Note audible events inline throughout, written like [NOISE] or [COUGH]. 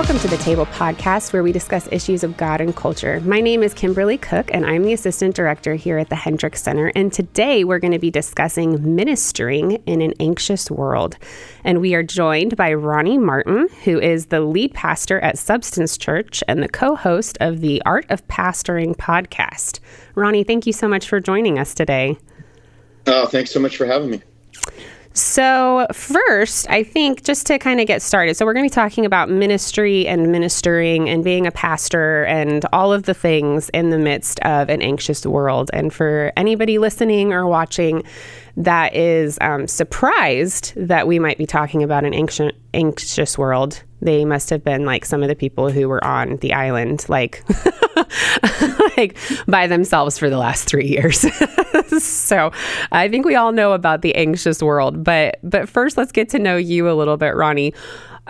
Welcome to the Table Podcast, where we discuss issues of God and culture. My name is Kymberli Cook, and I'm the Assistant Director here at the Hendricks Center. And today we're going to be discussing ministering in an anxious world. And we are joined by Ronnie Martin, who is the lead pastor at Substance Church and the co host of the Art of Pastoring podcast. Ronnie, thank you so much for joining us today. Oh, thanks so much for having me. So, first, I think just to kind of get started, so we're going to be talking about ministry and ministering and being a pastor and all of the things in the midst of an anxious world. And for anybody listening or watching that is um, surprised that we might be talking about an anxious, anxious world, they must have been like some of the people who were on the island, like, [LAUGHS] like by themselves for the last three years. [LAUGHS] so I think we all know about the anxious world, but but first let's get to know you a little bit, Ronnie.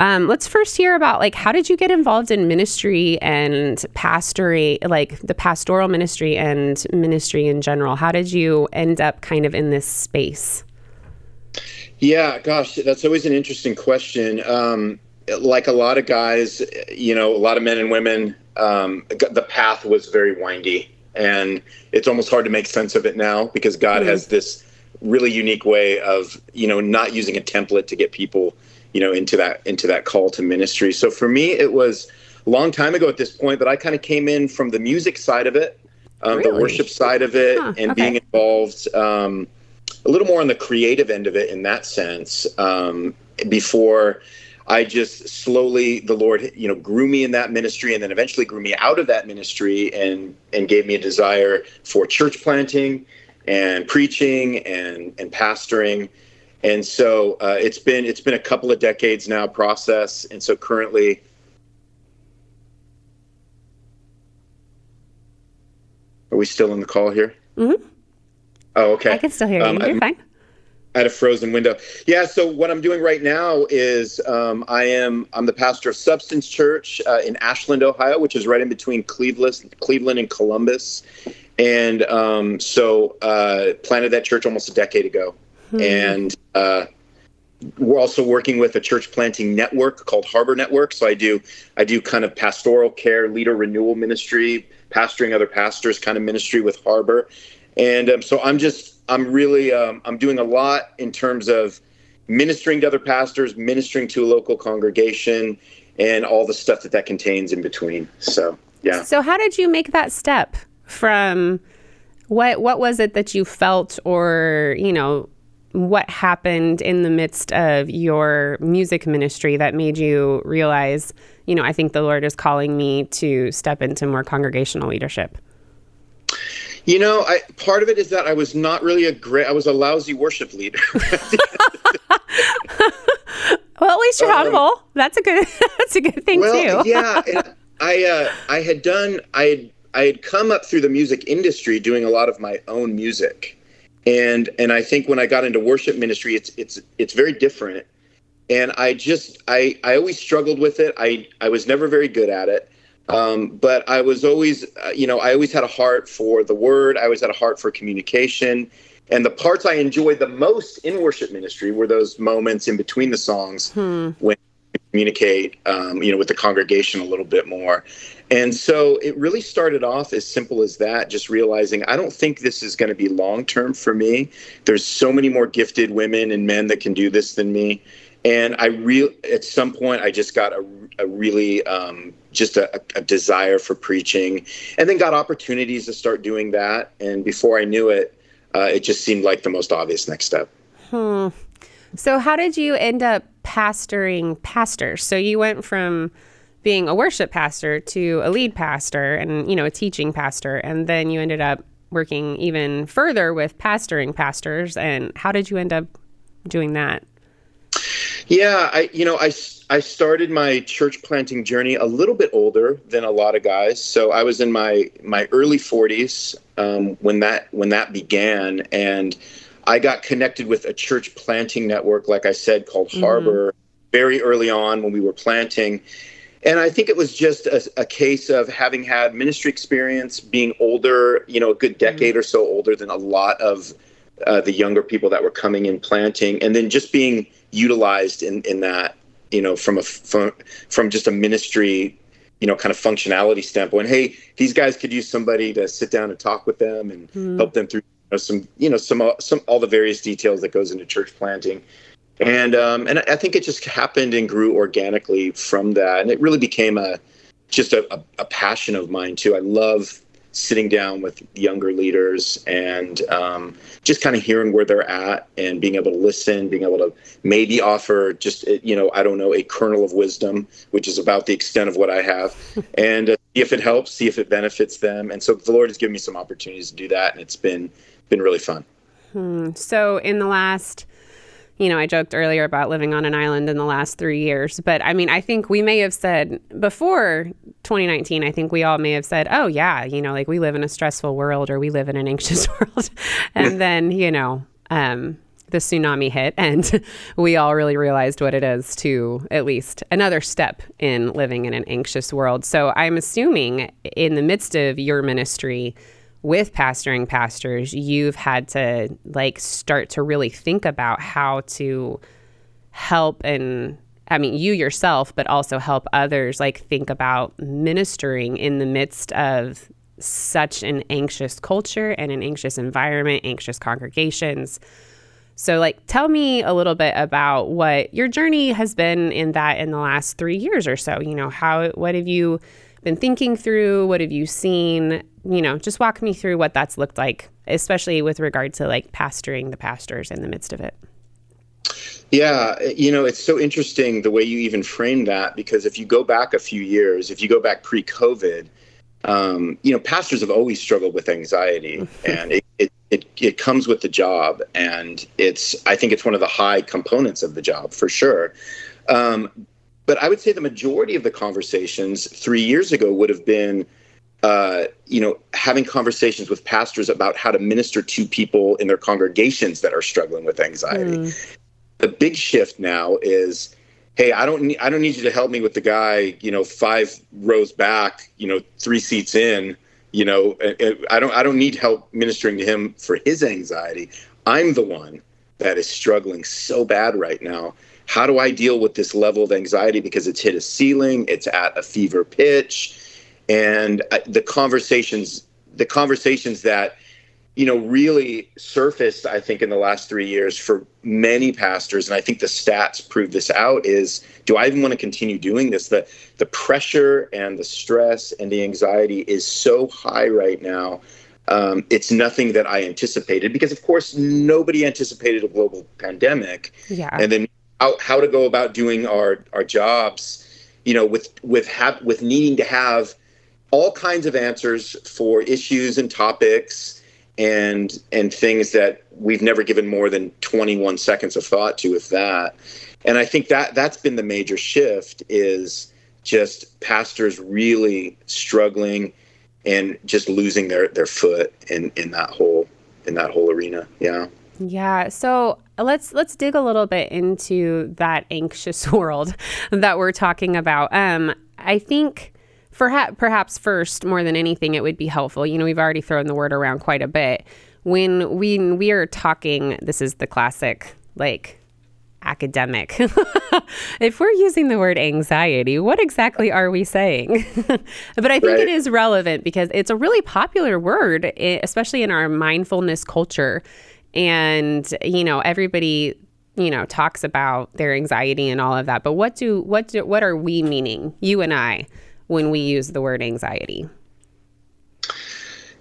Um, let's first hear about like how did you get involved in ministry and pastory, like the pastoral ministry and ministry in general. How did you end up kind of in this space? Yeah, gosh, that's always an interesting question. Um, like a lot of guys, you know, a lot of men and women, um, the path was very windy, and it's almost hard to make sense of it now because God mm-hmm. has this really unique way of, you know, not using a template to get people, you know, into that into that call to ministry. So for me, it was a long time ago at this point, but I kind of came in from the music side of it, um, really? the worship side of it, huh, and okay. being involved. Um, a little more on the creative end of it in that sense um, before I just slowly the Lord, you know, grew me in that ministry, and then eventually grew me out of that ministry, and and gave me a desire for church planting, and preaching, and and pastoring, and so uh, it's been it's been a couple of decades now process, and so currently. Are we still in the call here? Mm-hmm. Oh, okay. I can still hear you. Um, You're fine at a frozen window. Yeah. So what I'm doing right now is um, I am I'm the pastor of Substance Church uh, in Ashland, Ohio, which is right in between Cleveland, Cleveland and Columbus. And um, so uh, planted that church almost a decade ago, hmm. and uh, we're also working with a church planting network called Harbor Network. So I do I do kind of pastoral care, leader renewal ministry, pastoring other pastors kind of ministry with Harbor, and um, so I'm just I'm really um, I'm doing a lot in terms of ministering to other pastors, ministering to a local congregation, and all the stuff that that contains in between. So yeah. So how did you make that step from what what was it that you felt or you know what happened in the midst of your music ministry that made you realize you know I think the Lord is calling me to step into more congregational leadership? You know, I, part of it is that I was not really a great. I was a lousy worship leader. [LAUGHS] well, at least you're um, humble. That's a good. [LAUGHS] That's a good thing well, too. yeah, I uh, I had done I had I had come up through the music industry doing a lot of my own music, and and I think when I got into worship ministry, it's it's it's very different. And I just I I always struggled with it. I I was never very good at it. Um, but I was always, uh, you know, I always had a heart for the word. I always had a heart for communication. And the parts I enjoyed the most in worship ministry were those moments in between the songs hmm. when you communicate, um, you know, with the congregation a little bit more. And so it really started off as simple as that, just realizing I don't think this is going to be long term for me. There's so many more gifted women and men that can do this than me and I real at some point I just got a, a really um, just a, a, desire for preaching, and then got opportunities to start doing that. And before I knew it, uh, it just seemed like the most obvious next step. Hmm. So how did you end up pastoring pastors? So you went from being a worship pastor to a lead pastor and you know a teaching pastor, and then you ended up working even further with pastoring pastors. And how did you end up doing that? Yeah, I you know I I started my church planting journey a little bit older than a lot of guys. So I was in my my early 40s um, when that when that began, and I got connected with a church planting network, like I said, called mm-hmm. Harbor, very early on when we were planting. And I think it was just a, a, case of having had ministry experience, being older, you know, a good decade mm-hmm. or so older than a lot of uh, the younger people that were coming in planting, and then just being utilized in in that, you know, from a from from just a ministry, you know, kind of functionality standpoint. Hey, these guys could use somebody to sit down and talk with them and mm-hmm. help them through you know, some, you know, some some all the various details that goes into church planting and um, and I think it just happened and grew organically from that, and it really became a just a, a, a passion of mine too. I love sitting down with younger leaders and um, just kind of hearing where they're at and being able to listen, being able to maybe offer just you know I don't know a kernel of wisdom, which is about the extent of what I have, [LAUGHS] and uh, see if it helps, see if it benefits them. And so the Lord has given me some opportunities to do that, and it's been been really fun. Hmm. So in the last you know, I joked earlier about living on an island in the last three years, but I mean, I think we may have said before 2019, I think we all may have said, oh, yeah, you know, like we live in a stressful world or we live in an [LAUGHS] anxious world. and then, you know, um, the tsunami hit and [LAUGHS] we all really realized what it is to at least another step in living in an anxious world. So I'm assuming in the midst of your ministry, with pastoring pastors, you've had to like start to really think about how to help and I mean you yourself, but also help others like think about ministering in the midst of such an anxious culture and an anxious environment, anxious congregations. So like tell me a little bit about what your journey has been in that in the last 3 years or so. You know, how what have you been thinking through? What have you seen? You know, just walk me through what that's looked like, especially with regard to like pastoring the pastors in the midst of it. Yeah, you know, it's so interesting the way you even frame that because if you go back a few years, if you go back pre COVID, um, you know, pastors have always struggled with anxiety [LAUGHS] and it, it, it, it, comes with the job. And it's, I think it's one of the high components of the job for sure. Um, but I would say the majority of the conversations three years ago would have been, uh, you know, having conversations with pastors about how to minister to people in their congregations that are struggling with anxiety. Mm. The big shift now is, hey, I don't need I don't need you to help me with the guy, you know, five rows back, you know, three seats in. You know, I don't I don't need help ministering to him for his anxiety. I'm the one that is struggling so bad right now how do I deal with this level of anxiety because it's hit a ceiling, it's at a fever pitch, and uh, the conversations, the conversations that you know really surfaced, I think, in the last three years for many pastors, and I think the stats prove this out. Is do I even want to continue doing this? The the pressure and the stress and the anxiety is so high right now. Um, it's nothing that I anticipated because, of course, nobody anticipated a global pandemic. Yeah. And then how, how to go about doing our, our jobs, you know, with with have with needing to have all kinds of answers for issues and topics and and things that we've never given more than 21 seconds of thought to if that and i think that that's been the major shift is just pastors really struggling and just losing their their foot in in that whole in that whole arena yeah yeah. So let's let's dig a little bit into that anxious [LAUGHS] world that we're talking about. Um, I think perhaps perhaps first, more than anything, it would be helpful. You know, we've already thrown the word around quite a bit. When we we are talking, this is the classic like academic. [LAUGHS] if we're using the word anxiety, what exactly are we saying? [LAUGHS] but I think right. it is relevant because it's a really popular word, eh, especially in our mindfulness culture and you know everybody you know talks about their anxiety and all of that but what do what do what are we meaning you and i when we use the word anxiety?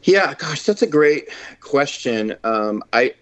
Yeah gosh that's a great question. Um, i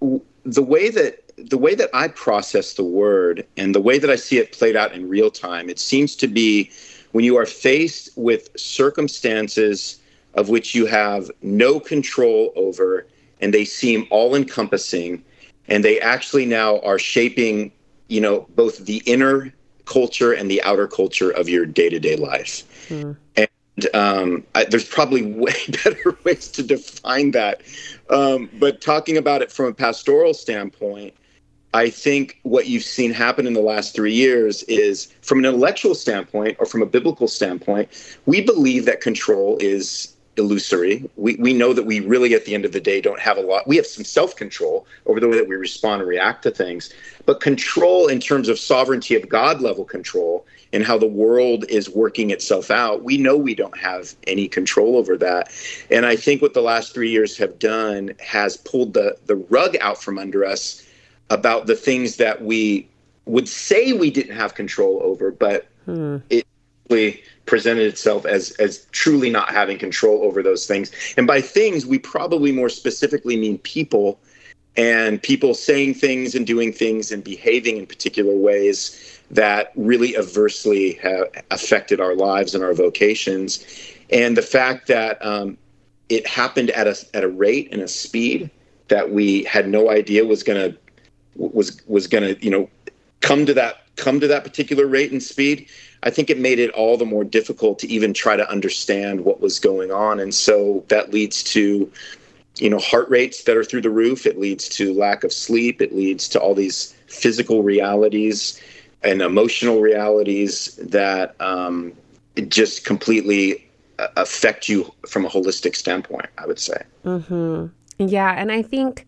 w- the way that the way that i process the word and the way that i see it played out in real time it seems to be when you are faced with circumstances of which you have no control over and they seem all encompassing and they actually now are shaping you know both the inner culture and the outer culture of your day-to-day life mm. and um, I, there's probably [LAUGHS] way better ways to define that um, but talking about it from a pastoral standpoint I think what you've seen happen in the last three years is from an intellectual standpoint or from a biblical standpoint, we believe that control is illusory. We, we know that we really, at the end of the day, don't have a lot. We have some self control over the way that we respond and react to things. But control, in terms of sovereignty of God level control and how the world is working itself out, we know we don't have any control over that. And I think what the last three years have done has pulled the, the rug out from under us about the things that we would say we didn't have control over, but hmm. it presented itself as as truly not having control over those things. And by things, we probably more specifically mean people and people saying things and doing things and behaving in particular ways that really adversely have affected our lives and our vocations. And the fact that um, it happened at a at a rate and a speed that we had no idea was to was was to you know come to that come to that particular rate and speed i think it made it all the more difficult to even try to understand what was going on. And so that leads to you know heart rates that are through the roof. It leads to lack of sleep. It leads to all these physical realities and emotional realities that um, just completely uh, affect you from a holistic standpoint i would say. Mm-hmm. yeah and i think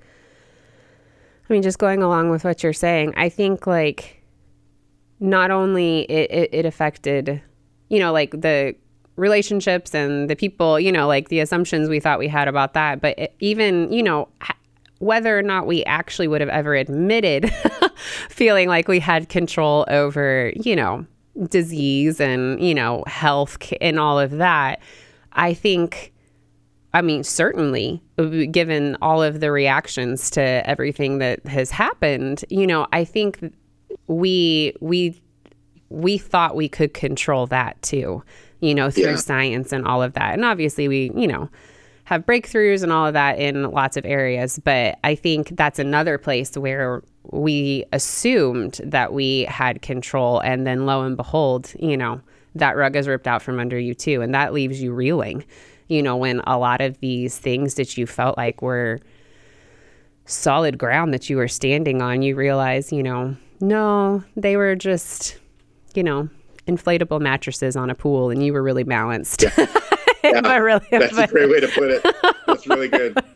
I mean, just going along with what you're saying, I think like not only it, it, it affected, you know, like the relationships and the people, you know, like the assumptions we thought we had about that, but it, even, you know, whether or not we actually would have ever admitted [LAUGHS] feeling like we had control over, you know, disease and, you know, health and all of that, I think I mean, certainly, uh, given all of the reactions to everything that has happened, you know, I think we we we thought we could control that too, you know, through yeah. science and all of that. And obviously, we, you know, have breakthroughs and all of that in lots of areas. But I think that's another place where we assumed that we had control, and then lo and behold, you know, that rug is ripped out from under you too, and that leaves you reeling you know, when a lot of these things that you felt like were solid ground that you were standing on, you realize, you know, no, they were just, you know, inflatable mattresses on a pool and you were really balanced. Yeah. [LAUGHS] yeah. really, that's a great way to put it. That's really good. [LAUGHS]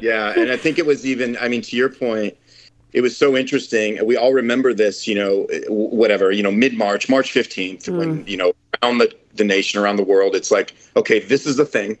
Yeah. And I think it was even, I mean, to your point, it was so interesting. We all remember this, you know, whatever, you know, mid March, March 15th, mm. when, you know, around the, the nation, around the world, it's like, okay, this is the thing.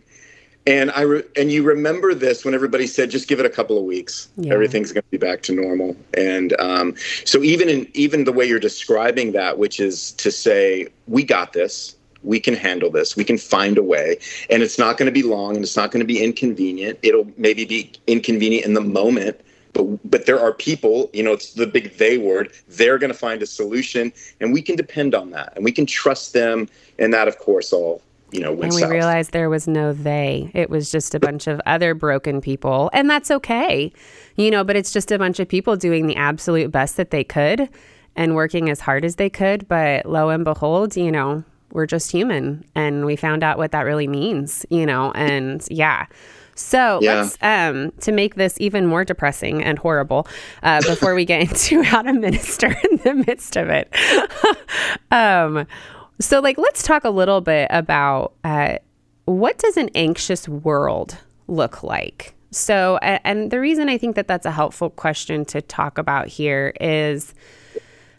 And I re- and you remember this when everybody said, just give it a couple of weeks, yeah. everything's going to be back to normal. And um, so even in even the way you're describing that, which is to say, we got this, we can handle this, we can find a way, and it's not going to be long, and it's not going to be inconvenient. It'll maybe be inconvenient in the moment, but but there are people you know it's the big they word they're going to find a solution and we can depend on that and we can trust them and that of course all you know and we south. realized there was no they it was just a bunch of other broken people and that's okay you know but it's just a bunch of people doing the absolute best that they could and working as hard as they could but lo and behold you know we're just human and we found out what that really means you know and yeah so yeah. let's um, to make this even more depressing and horrible. Uh, before we get [LAUGHS] into how to minister in the midst of it, [LAUGHS] um, so like let's talk a little bit about uh, what does an anxious world look like. So, and the reason I think that that's a helpful question to talk about here is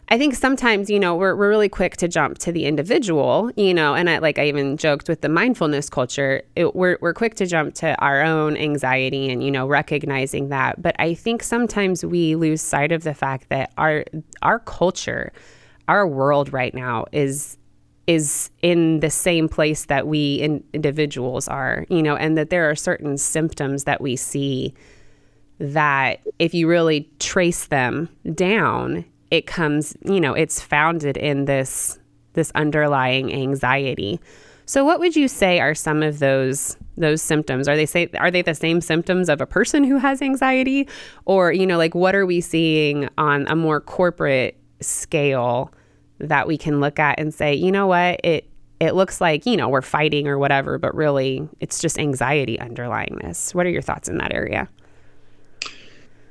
I think sometimes, you know, we're, we're really quick to jump to the individual, you know, and I, like I even joked with the mindfulness culture, it, we're, we're quick to jump to our own anxiety and, you know, recognizing that. But I think sometimes we lose sight of the fact that our, our culture, our world right now is, is in the same place that we in, individuals are, you know, and that there are certain symptoms that we see that if you really trace them down, it comes, you know, it's founded in this this underlying anxiety. So what would you say are some of those those symptoms? Are they say are they the same symptoms of a person who has anxiety or, you know, like what are we seeing on a more corporate scale that we can look at and say, "You know what? It it looks like, you know, we're fighting or whatever, but really it's just anxiety underlying this." What are your thoughts in that area?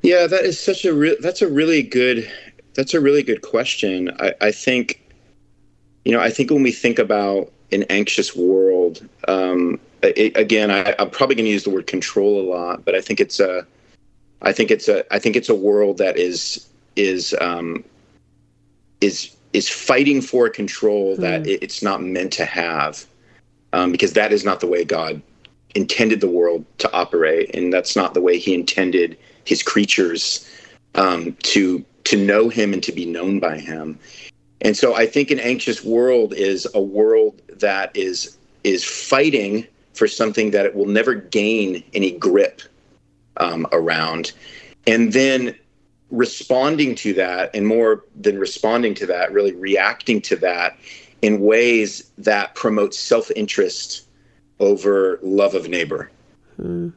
Yeah, that is such a real. That's a really good. That's a really good question. I, I think, you know, I think when we think about an anxious world, um, it, again, I, I'm probably going to use the word control a lot, but I think it's a, I think it's a, I think it's a world that is is um, is is fighting for a control that mm. it's not meant to have, um, because that is not the way God intended the world to operate, and that's not the way He intended His creatures um, to to know Him and to be known by Him. And so, I think an anxious world is a world that is is fighting for something that it will never gain any grip um, around, and then responding to that, and more than responding to that, really reacting to that in ways that promote self interest over love of neighbor. Hmm.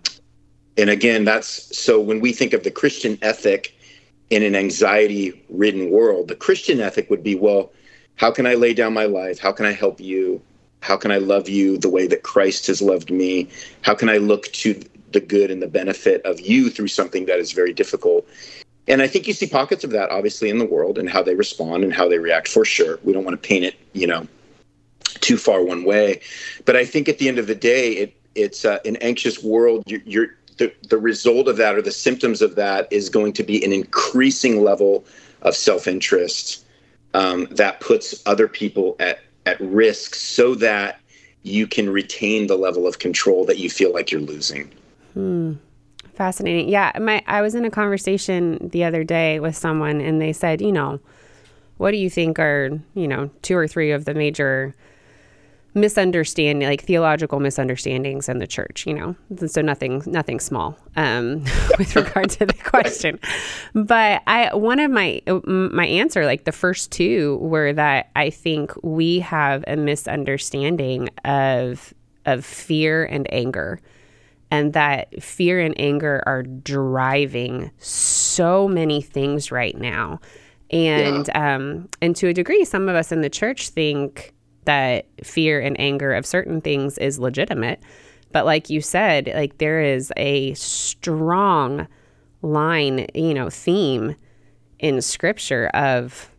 And again, that's so when we think of the Christian ethic in an anxiety ridden world, the Christian ethic would be well, how can I lay down my life? How can I help you? How can I love you the way that Christ has loved me? How can I look to the good and the benefit of you through something that is very difficult? And I think you see pockets of that obviously in the world and how they respond and how they react for sure. We don't want to paint it, you know, too far one way. But I think at the end of the day, it, it's uh, an anxious world. You're, you're the, the result of that or the symptoms of that is going to be an increasing level of self-interest um, that puts other people at, at risk so that you can retain the level of control that you feel like you're losing. Hmm. Fascinating. Yeah, my I was in a conversation the other day with someone and they said, you know, what do you think are, you know, two or three of the major misunderstanding like theological misunderstandings in the church you know? So nothing nothing small um, [LAUGHS] with regard to the [LAUGHS] question. But i one of my my answer like the first two were that i think we have a misunderstanding of of fear and anger and that fear and anger are driving so many things right now and yeah. um and to a degree some of us in the church think that fear and anger of certain things is legitimate. But like you said, like there is a strong line, you know, theme in scripture of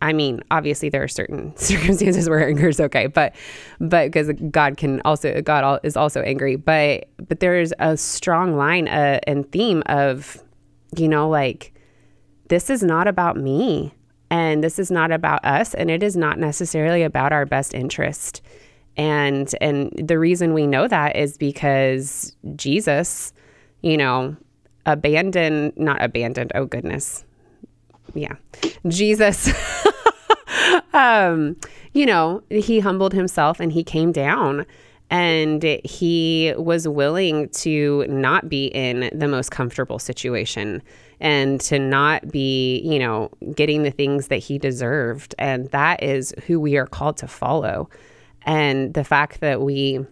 I mean, obviously there are certain [LAUGHS] circumstances where anger is okay, but but because God can also God is also angry, but but there is a strong line uh, and theme of you know like this is not about me and this is not about us and it is not necessarily about our best interest. And and the reason we know that is because Jesus, you know, abandoned not abandoned, oh goodness. Yeah. Jesus [LAUGHS] um, you know, he humbled himself and he came down and he was willing to not be in the most comfortable situation and to not be, you know, getting the things that he deserved. And that is who we are called to follow. And the fact that we,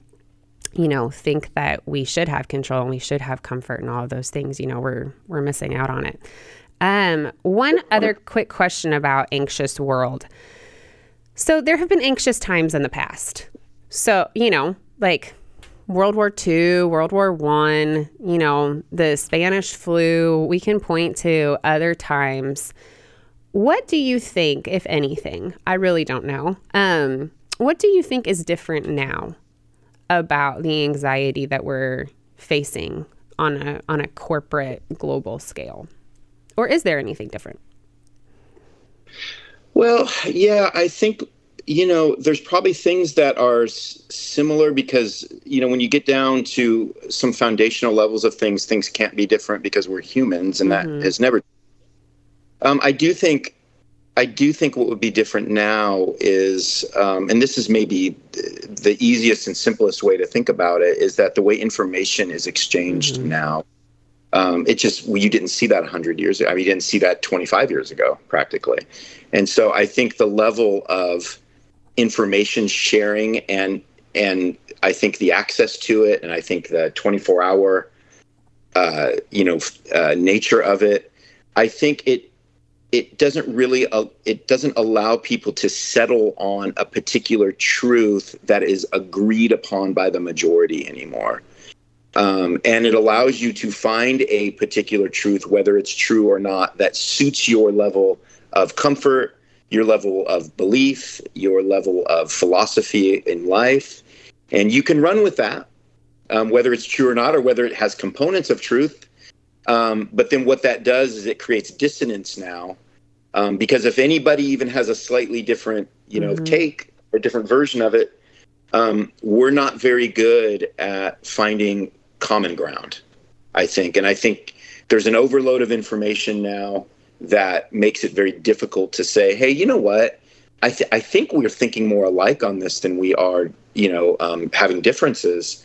you know, think that we should have control and we should have comfort and all of those things, you know, we're we're missing out on it. Um, one other quick question about anxious world. So there have been anxious times in the past. So, you know, like World War II, World War One, you know, the Spanish flu, we can point to other times. What do you think, if anything? I really don't know. Um, what do you think is different now about the anxiety that we're facing on a on a corporate global scale? Or is there anything different? Well, yeah, I think you know, there's probably things that are s- similar because, you know, when you get down to some foundational levels of things, things can't be different because we're humans and mm-hmm. that has never. Um, I do think. I do think what would be different now is, um, and this is maybe the easiest and simplest way to think about it, is that the way information is exchanged mm-hmm. now um, it just you didn't see that 100 years ago. I mean, you didn't see that 25 years ago, practically. And so I think the level of information sharing and and I think the access to it, and I think the 24 hour, uh, you know, uh, nature of it. I think it it doesn't really uh, it doesn't allow people to settle on a particular truth that is agreed upon by the majority anymore. Um, and it allows you to find a particular truth, whether it's true or not, that suits your level of comfort, your level of belief, your level of philosophy in life. And you can run with that, um, whether it's true or not, or whether it has components of truth. Um, but then what that does is it creates dissonance now. Um, because if anybody even has a slightly different, you know, mm-hmm. take or different version of it, um, we're not very good at finding common ground, I think. And I think there's an overload of information now that makes it very difficult to say, hey, you know what? I, th- I think we're thinking more alike on this than we are, you know, um, having differences.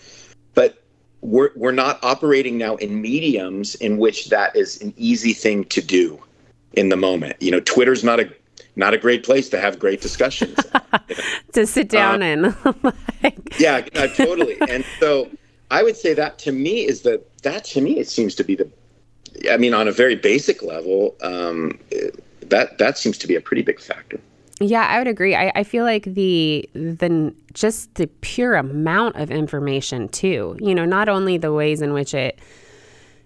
But we're, we're not operating now in mediums in which that is an easy thing to do in the moment. You know, Twitter's not a not a great place to have great discussions. [LAUGHS] to sit down uh, in. [LAUGHS] like... Yeah, totally. And so I would say that to me is the that to me it seems to be the I mean on a very basic level um, that that seems to be a pretty big factor. Yeah, I would agree. I, I feel like the the just the pure amount of information too. You know, not only the ways in which it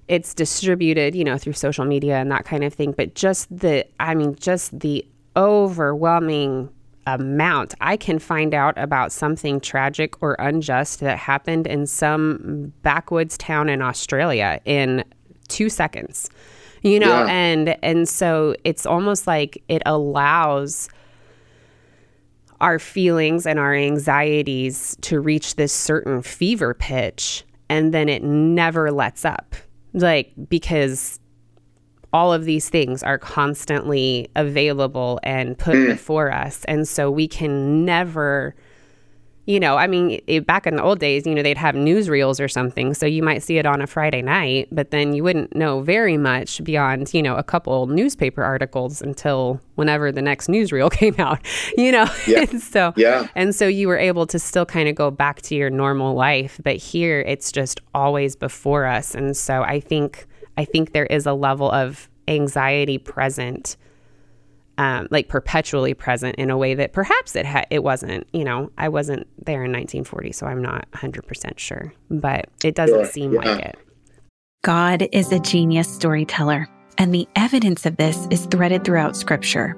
it's distributed, you know, through social media and that kind of thing, but just the I mean, just the overwhelming amount. I can find out about something tragic or unjust that happened in some backwoods town in Australia in 2 seconds. You know, yeah. and and so it's almost like it allows our feelings and our anxieties to reach this certain fever pitch and then it never lets up. Like because all of these things are constantly available and put mm. before us. And so we can never, you know, I mean, it, back in the old days, you know, they'd have newsreels or something. So you might see it on a Friday night, but then you wouldn't know very much beyond, you know, a couple newspaper articles until whenever the next newsreel [LAUGHS] came out, you know? [LAUGHS] Yeah. so, yeah. And so you were able to still kind of go back to your normal life. But here it's just always before us. And so I think I think there is a level of anxiety present, um, like perpetually present in a way that perhaps it ha- it wasn't. You know, I wasn't there in 1940, so I'm not 100% sure, but it doesn't sure. seem yeah. like it. God is a genius storyteller, and the evidence of this is threaded throughout Scripture.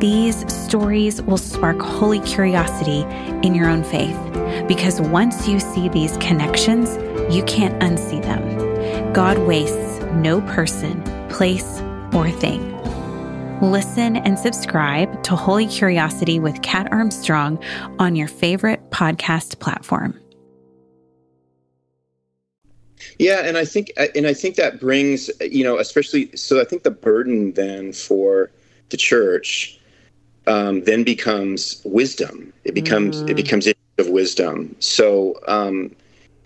These stories will spark holy curiosity in your own faith because once you see these connections, you can't unsee them. God wastes no person, place, or thing. Listen and subscribe to Holy Curiosity with Kat Armstrong on your favorite podcast platform. Yeah, and I think and I think that brings, you know, especially so I think the burden then for the church um, then becomes wisdom. It becomes mm. it becomes of wisdom. So um,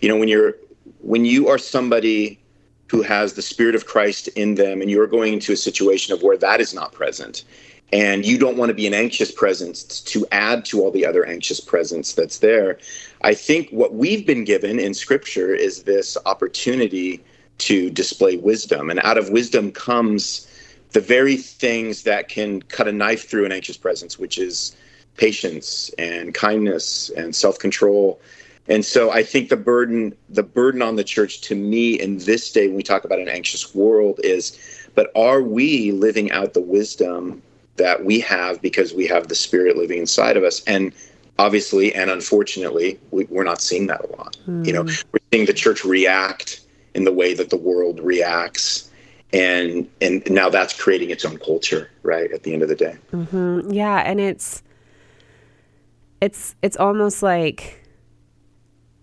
you know when you're when you are somebody who has the spirit of Christ in them and you're going into a situation of where that is not present and you don't want to be an anxious presence to add to all the other anxious presence that's there. I think what we've been given in scripture is this opportunity to display wisdom and out of wisdom comes the very things that can cut a knife through an anxious presence, which is patience and kindness and self-control. And so I think the burden the burden on the church to me in this day when we talk about an anxious world is but are we living out the wisdom that we have because we have the spirit living inside of us and obviously and unfortunately we, are not seeing that a lot mm. you know hmm. we're seeing the church react in the way that the world reacts and and now that's creating its own culture right at the end of the day mm-hmm. yeah and it's it's it's almost like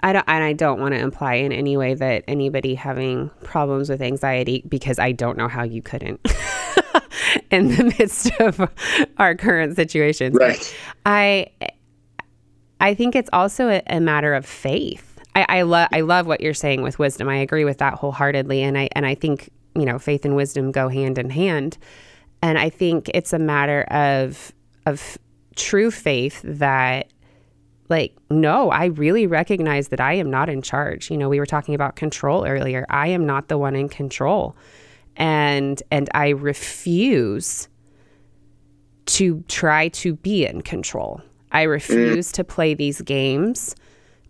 I don't and I don't want to imply in any way that anybody having problems with anxiety because I don't know how you couldn't [LAUGHS] in the [LAUGHS] midst of our current situation. Right. I I think it's also a, a matter of faith. I, I love I love what you're saying with wisdom. I agree with that wholeheartedly, and I and I think you know, faith and wisdom go hand in hand. And I think it's a matter of of true faith that like no i really recognize that i am not in charge you know we were talking about control earlier i am not the one in control and and i refuse to try to be in control i refuse mm. to play these games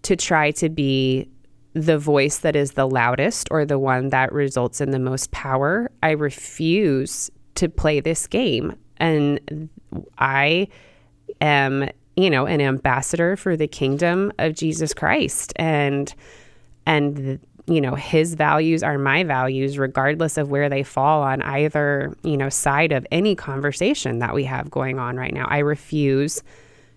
to try to be the voice that is the loudest or the one that results in the most power i refuse to play this game and i am you know, an ambassador for the kingdom of Jesus Christ. And, and, you know, his values are my values, regardless of where they fall on either, you know, side of any conversation that we have going on right now. I refuse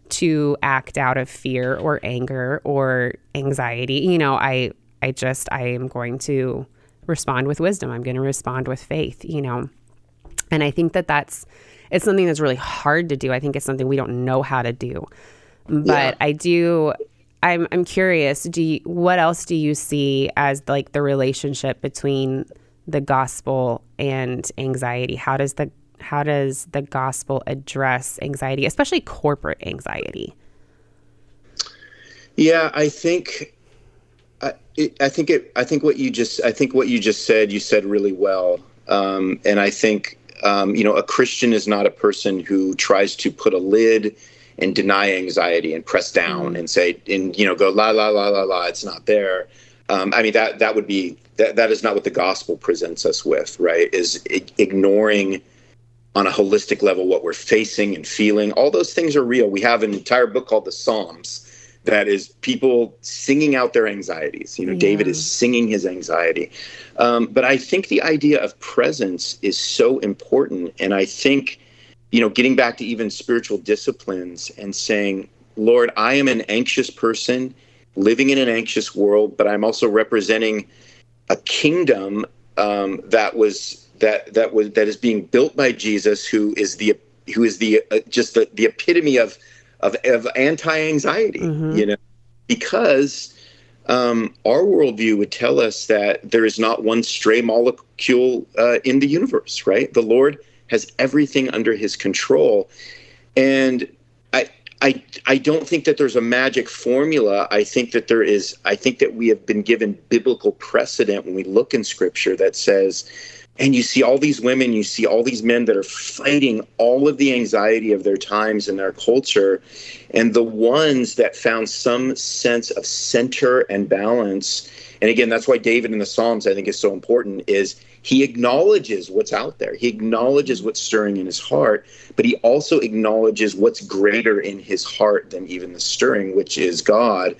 to act out of fear or anger or anxiety. You know, I, I just, I am going to respond with wisdom. I'm going to respond with faith, you know. And I think that that's, it's something that's really hard to do. I think it's something we don't know how to do. But yeah. I do I'm I'm curious, do you, what else do you see as like the relationship between the gospel and anxiety? How does the how does the gospel address anxiety, especially corporate anxiety? Yeah, I think I, it, I think it. I think what you just. I think what you just said. You said really well. Um, and I think um, you know, a Christian is not a person who tries to put a lid and deny anxiety and press down mm. and say and you know go la la la la la it's not there. Um, I mean that that would be that that is not what the gospel presents us with, right? Is ignoring on a holistic level what we're facing and feeling. All those things are real. We have an entire book called the Psalms that is people singing out their anxieties. You know, yeah. David is singing his anxiety. Um, but I think the idea of presence is so important. And I think, you know, getting back to even spiritual disciplines and saying, Lord, I am an anxious person living in an anxious world, but I'm also representing a kingdom um, that was that that was that is being built by Jesus, who is the who is the uh, just the, the epitome of of, of anti-anxiety mm-hmm. you know because um, our worldview would tell us that there is not one stray molecule uh, in the universe right the lord has everything under his control and I, I I don't think that there's a magic formula. I think that there is I think that we have been given biblical precedent when we look in scripture that says and you see all these women you see all these men that are fighting all of the anxiety of their times and their culture. And the ones that found some sense of center and balance and again that's why david in the psalms i think is so important is he acknowledges what's out there. He acknowledges what's stirring in his heart but he also acknowledges what's greater in his heart than even the stirring which is god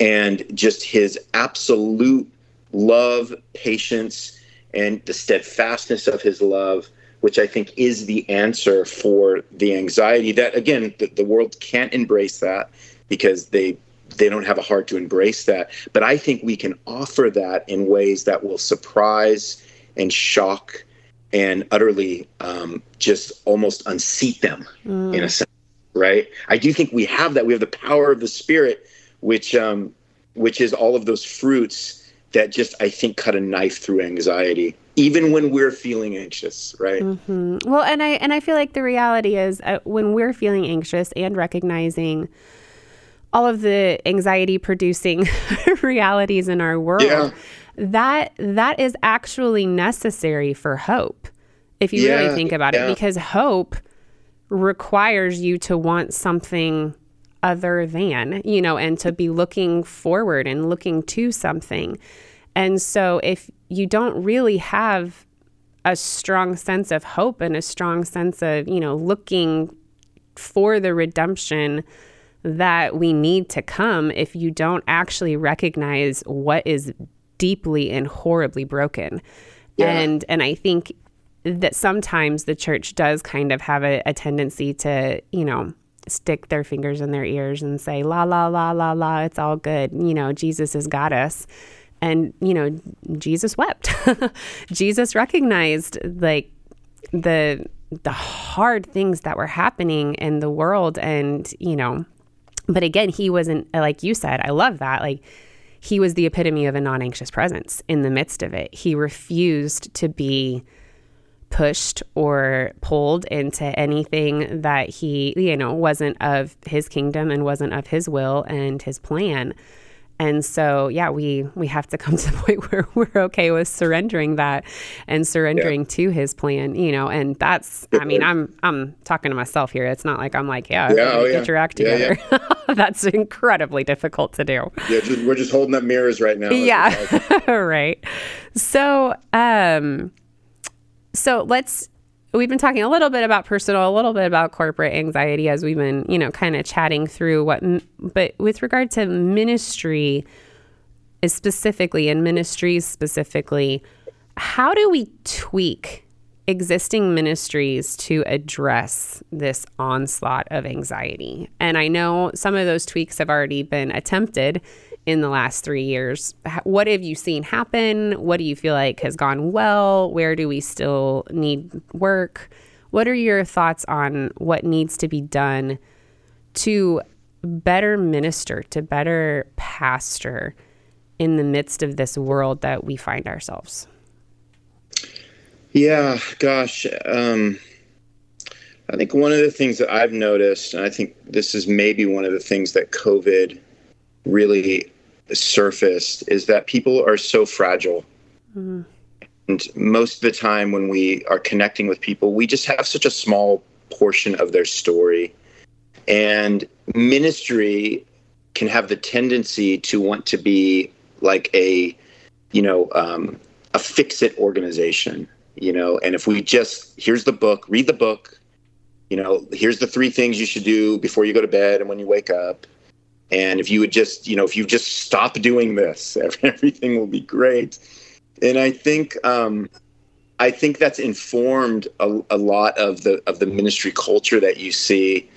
and just his absolute love patience and the steadfastness of his love, which I think is the answer for the anxiety that, again, the, the world can't embrace that because they they don't have a heart to embrace that. But I think we can offer that in ways that will surprise and shock and utterly um, just almost unseat them mm. in a sense, right? I do think we have that. We have the power of the Spirit, which um, which is all of those fruits that just I think cut a knife through anxiety even when we're feeling anxious right mm-hmm. well and i and i feel like the reality is uh, when we're feeling anxious and recognizing all of the anxiety producing [LAUGHS] realities in our world yeah. that that is actually necessary for hope if you yeah, really think about yeah. it because hope requires you to want something other than, you know, and to be looking forward and looking to something. And so if you don't really have a strong sense of hope and a strong sense of, you know, looking for the redemption that we need to come, if you don't actually recognize what is deeply and horribly broken. Yeah. And and I think that sometimes the church does kind of have a, a tendency to, you know, stick their fingers in their ears and say, la, la, la, la, la, it's all good. You know, Jesus has got us. And, you know, Jesus wept. [LAUGHS] Jesus recognized like the the hard things that were happening in the world and, you know, but again, he wasn't like you said, I love that. Like he was the epitome of a non anxious presence in the midst of it. He refused to be pushed or pulled into anything that he, you know, wasn't of his kingdom and wasn't of his will and his plan. And so, yeah, we we have to come [LAUGHS] to the point where we're okay with surrendering that and surrendering yeah. to His plan, you know. And that's, I mean, I'm I'm talking to myself here. It's not like I'm like, yeah, yeah oh, get yeah. your act together. [LAUGHS] That's incredibly difficult to do. Yeah, just, we're just holding up mirrors right now. Yeah, [LAUGHS] right. So, um, so let's we've been talking a little bit about personal, a little bit about corporate anxiety as we've been, you know, kind of chatting through what, but with regard to ministry, is specifically in ministries specifically, how do we tweak existing ministries to address this onslaught of anxiety? And I know some of those tweaks have already been attempted in the last three years. What have you seen happen? What do you feel like has gone well? Where do we still need work? What are your thoughts on what needs to be done to better minister, to better pastor in the midst of this world that we find ourselves? Yeah, gosh. Um, I think one of the things that I've noticed, and I think this is maybe one of the things that COVID really surfaced is that people are so fragile. Mm-hmm. And most of the time, when we are connecting with people, we just have such a small portion of their story. And ministry can have the tendency to want to be like a, you know, um, a fix it organization, you know. And if we just, here's the book, read the book, you know, here's the three things you should do before you go to bed and when you wake up and if you would just, you know, if you just stop doing this, [LAUGHS] everything will be great. And I think, um, I think that's informed a, a lot of the of the ministry culture that you see.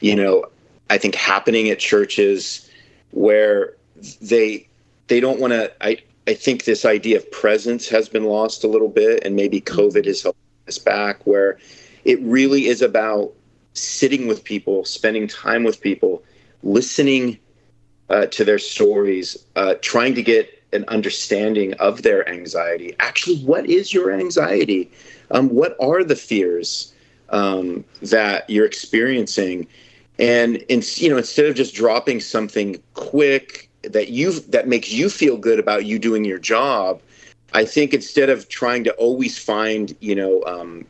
You know, I think happening at churches where they they don't want to. I I think this idea of presence has been lost a little bit, and maybe COVID has held us back. Where it really is about sitting with people, spending time with people, listening uh, to their stories, uh, trying to get an understanding of their anxiety. Actually, what is your anxiety? Um, what are the fears um, that you're experiencing? And in, you know, instead of just dropping something quick that you that makes you feel good about you doing your job, I think instead of trying to always find, you know, um,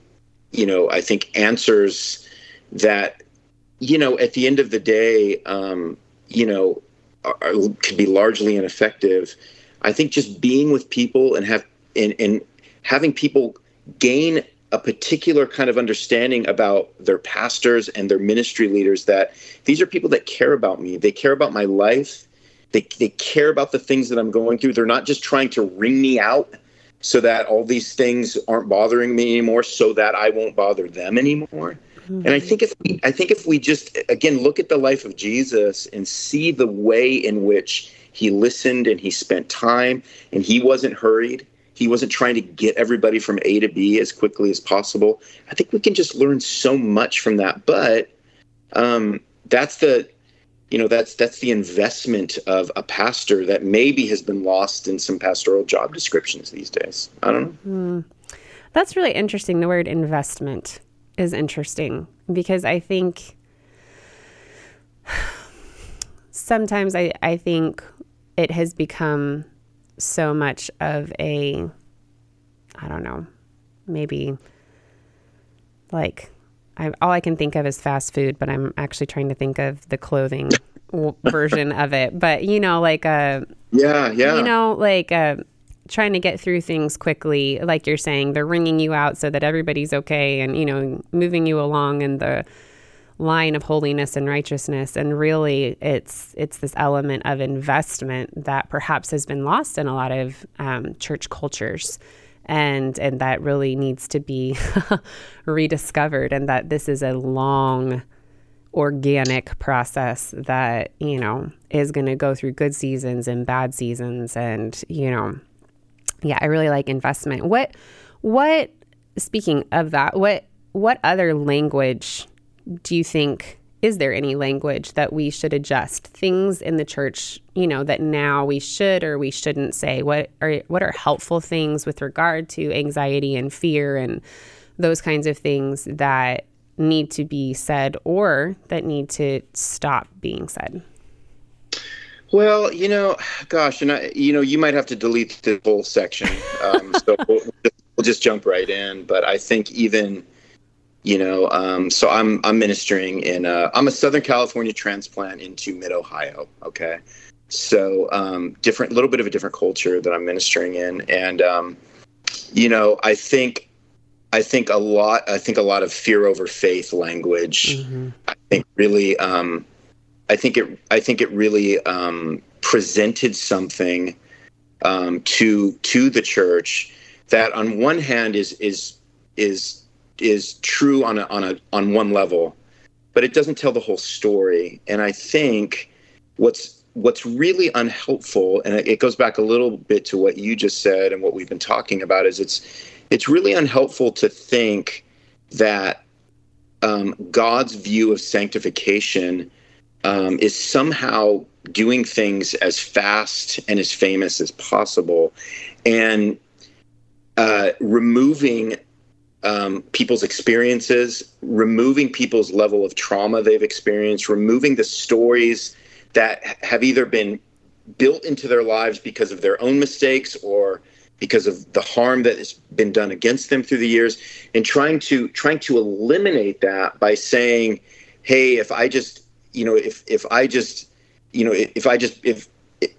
you know, I think answers that, you know, at the end of the day, um, you know, are, can be largely ineffective. I think just being with people and have and, and having people gain a particular kind of understanding about their pastors and their ministry leaders that these are people that care about me. They care about my life. They, they care about the things that I'm going through. They're not just trying to wring me out so that all these things aren't bothering me anymore so that I won't bother them anymore. Mm-hmm. And I think if we, I think if we just again look at the life of Jesus and see the way in which he listened and he spent time and he wasn't hurried, he wasn't trying to get everybody from A to B as quickly as possible. I think we can just learn so much from that. But um, that's the you know that's that's the investment of a pastor that maybe has been lost in some pastoral job descriptions these days. I don't know. Mm. That's really interesting. The word investment is interesting because I think sometimes I, I think it has become so much of a, I don't know, maybe like I, all I can think of is fast food, but I'm actually trying to think of the clothing version of it. But you know, like a yeah, yeah, you know, like a trying to get through things quickly like you're saying they're wringing you out so that everybody's okay and you know moving you along in the line of holiness and righteousness. And really it's it's this element of investment that perhaps has been lost in a lot of um, church cultures. And and that really needs to be [LAUGHS] rediscovered and that this is a long organic process that you know is going to go through good seasons and bad seasons and you know yeah, I really like investment. What what speaking of that, what what other language do you think is there any language that we should adjust? Things in the church, you know, that now we should or we shouldn't say. What are what are helpful things with regard to anxiety and fear and those kinds of things that need to be said or that need to stop being said? Well, you know, gosh, and I, you know, you might have to delete the whole section, um, so [LAUGHS] we'll, we'll, just jump right in. But I think even, you know, um, so I'm I'm ministering in uh, I'm a Southern California transplant into Mid Ohio. Okay, so um, different, little bit of a different culture that I'm ministering in, and um, you know, I think I think a lot. I think a lot of fear over faith language. Mm-hmm. I think really. Um, I think it. I think it really um, presented something um, to to the church that, on one hand, is is is is true on a, on a on one level, but it doesn't tell the whole story. And I think what's what's really unhelpful, and it goes back a little bit to what you just said and what we've been talking about, is it's it's really unhelpful to think that um, God's view of sanctification um, is somehow doing things as fast and as famous as possible and uh, removing um, people's experiences, removing people's level of trauma they've experienced, removing the stories that have either been built into their lives because of their own mistakes or because of the harm that has been done against them through the years and trying to trying to eliminate that by saying hey if i just you know, if if I just, you know, if I just if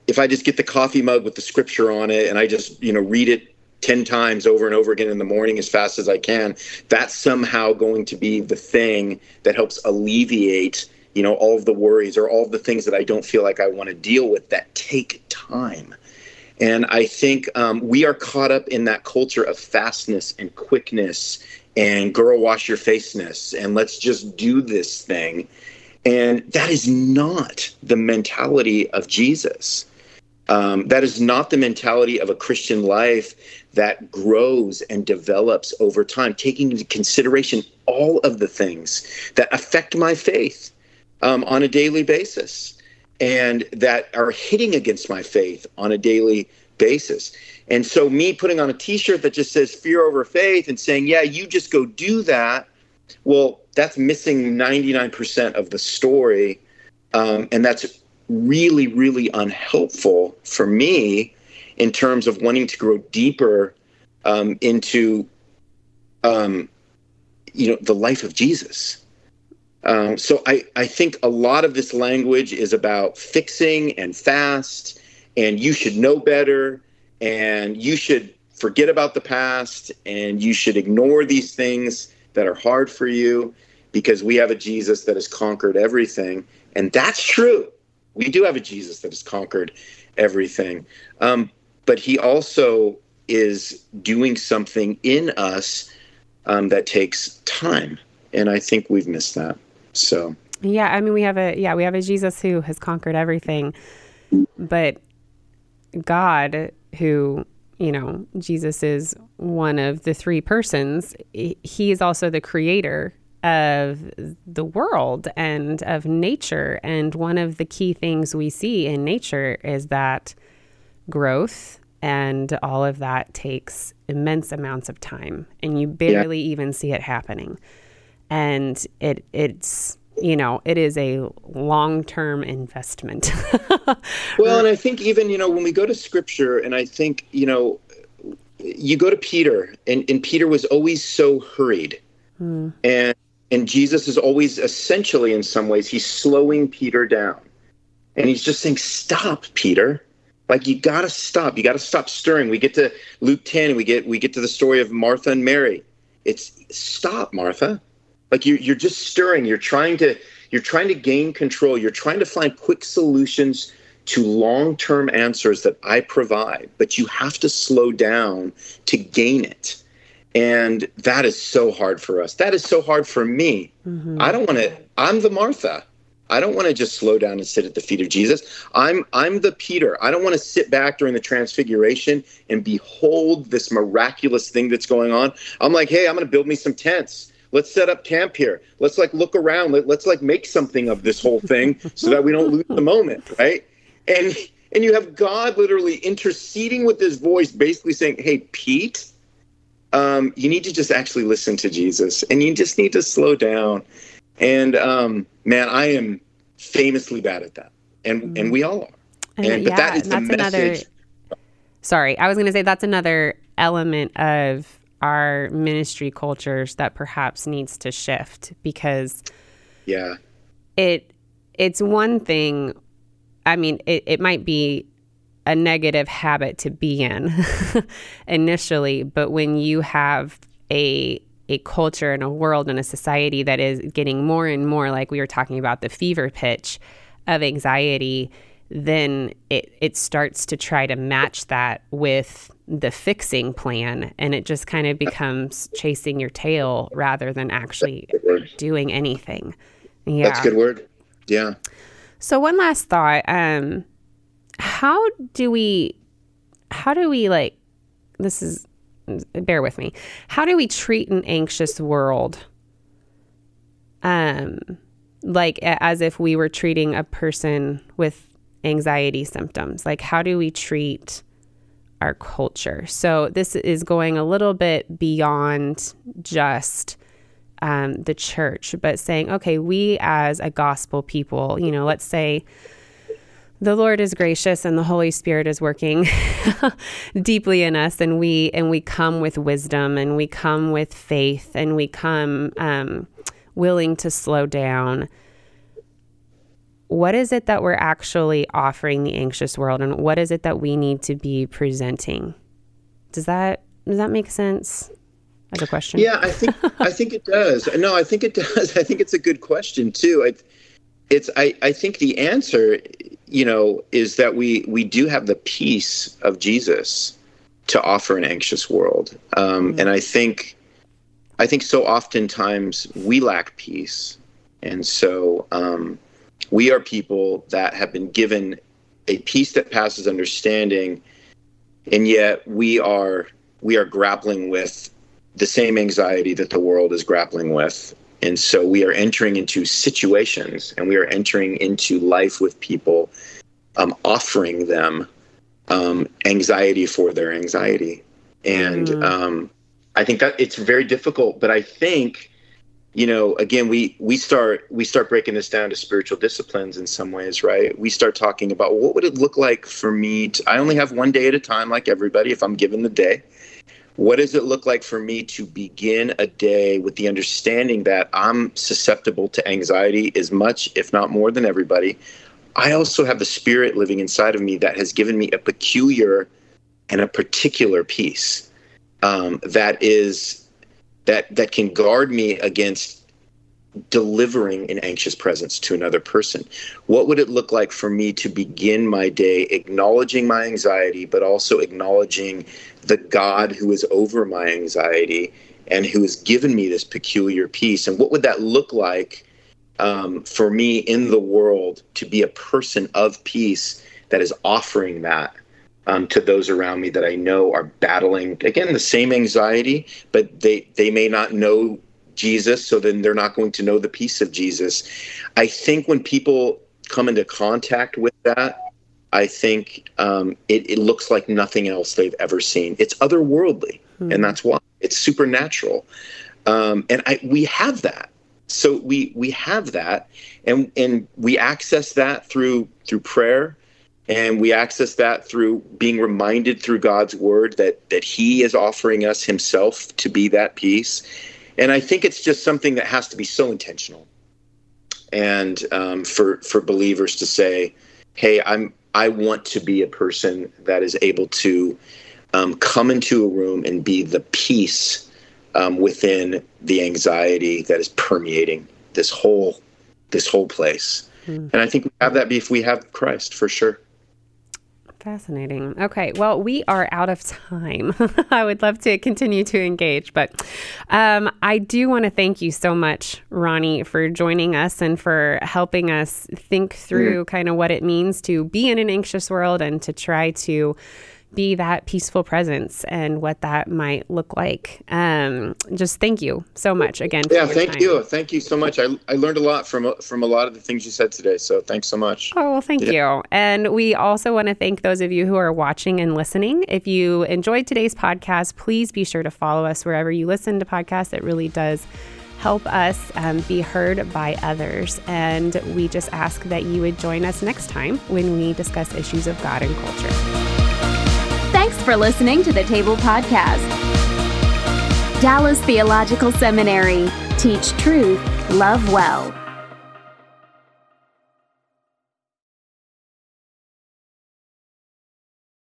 if I just get the coffee mug with the scripture on it and I just, you know, read it 10 times over and over again in the morning as fast as I can, that's somehow going to be the thing that helps alleviate, you know, all of the worries or all of the things that I don't feel like I want to deal with that take time. And I think um, we are caught up in that culture of fastness and quickness and girl wash your faceness and let's just do this thing. And that is not the mentality of Jesus. Um, that is not the mentality of a Christian life that grows and develops over time, taking into consideration all of the things that affect my faith um, on a daily basis and that are hitting against my faith on a daily basis. And so, me putting on a t shirt that just says fear over faith and saying, yeah, you just go do that, well, that's missing 99% of the story. Um, and that's really, really unhelpful for me in terms of wanting to grow deeper um, into, um, you know, the life of Jesus. Um, so I, I think a lot of this language is about fixing and fast, and you should know better, and you should forget about the past, and you should ignore these things that are hard for you because we have a Jesus that has conquered everything. And that's true. We do have a Jesus that has conquered everything. Um, but he also is doing something in us um, that takes time. And I think we've missed that. So, yeah, I mean, we have a, yeah, we have a Jesus who has conquered everything. But God, who you know, Jesus is one of the three persons. He is also the creator of the world and of nature. And one of the key things we see in nature is that growth and all of that takes immense amounts of time and you barely yeah. even see it happening. And it it's you know, it is a long-term investment. [LAUGHS] well, and I think even, you know, when we go to scripture and I think, you know, you go to Peter and, and Peter was always so hurried. Hmm. And and Jesus is always essentially, in some ways, he's slowing Peter down. And he's just saying, Stop, Peter. Like you gotta stop. You gotta stop stirring. We get to Luke 10, we get we get to the story of Martha and Mary. It's stop, Martha. Like you're you're just stirring. You're trying to you're trying to gain control. You're trying to find quick solutions to long-term answers that I provide, but you have to slow down to gain it. And that is so hard for us. That is so hard for me. Mm-hmm. I don't want to, I'm the Martha. I don't want to just slow down and sit at the feet of Jesus. I'm I'm the Peter. I don't want to sit back during the transfiguration and behold this miraculous thing that's going on. I'm like, hey, I'm going to build me some tents. let's set up camp here. Let's like look around. Let, let's like make something of this whole thing so that we don't lose the moment, right? And and you have God literally interceding with his voice, basically saying, "Hey, Pete, um, you need to just actually listen to Jesus, and you just need to slow down." And um, man, I am famously bad at that, and mm-hmm. and we all are. And, and but yeah, that is the message. Another, sorry, I was going to say that's another element of our ministry cultures that perhaps needs to shift because yeah it it's one thing i mean it, it might be a negative habit to be in [LAUGHS] initially but when you have a a culture and a world and a society that is getting more and more like we were talking about the fever pitch of anxiety then it it starts to try to match that with the fixing plan and it just kind of becomes chasing your tail rather than actually doing anything. Yeah. That's a good word. Yeah. So one last thought, um how do we how do we like this is bear with me. How do we treat an anxious world? Um like as if we were treating a person with anxiety symptoms. Like, how do we treat our culture? So, this is going a little bit beyond just um, the church, but saying, okay, we as a gospel people, you know, let's say the Lord is gracious and the Holy Spirit is working [LAUGHS] deeply in us, and we and we come with wisdom and we come with faith and we come um, willing to slow down. What is it that we're actually offering the anxious world and what is it that we need to be presenting? Does that does that make sense as a question? Yeah i think i think it does. [LAUGHS] No i think it does. I think it's a good question too. I, it's I, I think the answer you know is that we we do have the peace of jesus to offer an anxious world. Um, mm-hmm. and i think i think so oftentimes we lack peace. And so um, we are people that have been given a peace that passes understanding. And yet we are we are grappling with the same anxiety that the world is grappling with and so we are entering into situations and we are entering into life with people um, offering them um, anxiety for their anxiety. And mm. um, i think that it's very difficult but i think you know again we we start we start breaking this down to spiritual disciplines in some ways right? We start talking about what would it look like for me to i only have one day at a time like everybody if i'm given the day what does it look like for me to begin a day with the understanding that i'm susceptible to anxiety as much if not more than everybody? I also have the spirit living inside of me that has given me a peculiar and a particular peace um, that is that that can guard me against delivering an anxious presence to another person. What would it look like for me to begin my day acknowledging my anxiety, but also acknowledging the God who is over my anxiety and who has given me this peculiar peace? And what would that look like um, for me in the world to be a person of peace that is offering that? um, to those around me that I know are battling again the same anxiety, but they they may not know Jesus, so then they're not going to know the peace of Jesus. I think when people come into contact with that, I think um, it, it, looks like nothing else they've ever seen. It's otherworldly, mm-hmm. and that's why it's supernatural. Um, and I, we have that. So we we have that, and and we access that through through prayer, and we access that through being reminded through God's word that that he is offering us himself to be that peace and I think it's just something that has to be so intentional and um, for for believers to say hey I'm I want to be a person that is able to um, come into a room and be the peace um, within the anxiety that is permeating this whole this whole place. Mm. And I think we have that if we have Christ for sure. Fascinating. Okay, well, we are out of time. [LAUGHS] I would love to continue to engage, but um, I do want to thank you so much, Ronnie, for joining us and for helping us think through mm. kind of what it means to be in an anxious world and to try to be that peaceful presence and what that might look like. Um, just thank you so much again. yeah, thank time. you, thank you so much. I, I learned a lot from from a lot of the things you said today. So thanks so much. Oh well, thank yeah. you. And we also want to thank those of you who are watching and listening. If you enjoyed today's podcast, please be sure to follow us wherever you listen to podcasts. It really does help us um, be heard by others. And we just ask that you would join us next time when we discuss issues of God and culture. For listening to the Table Podcast. Dallas Theological Seminary. Teach truth, love well.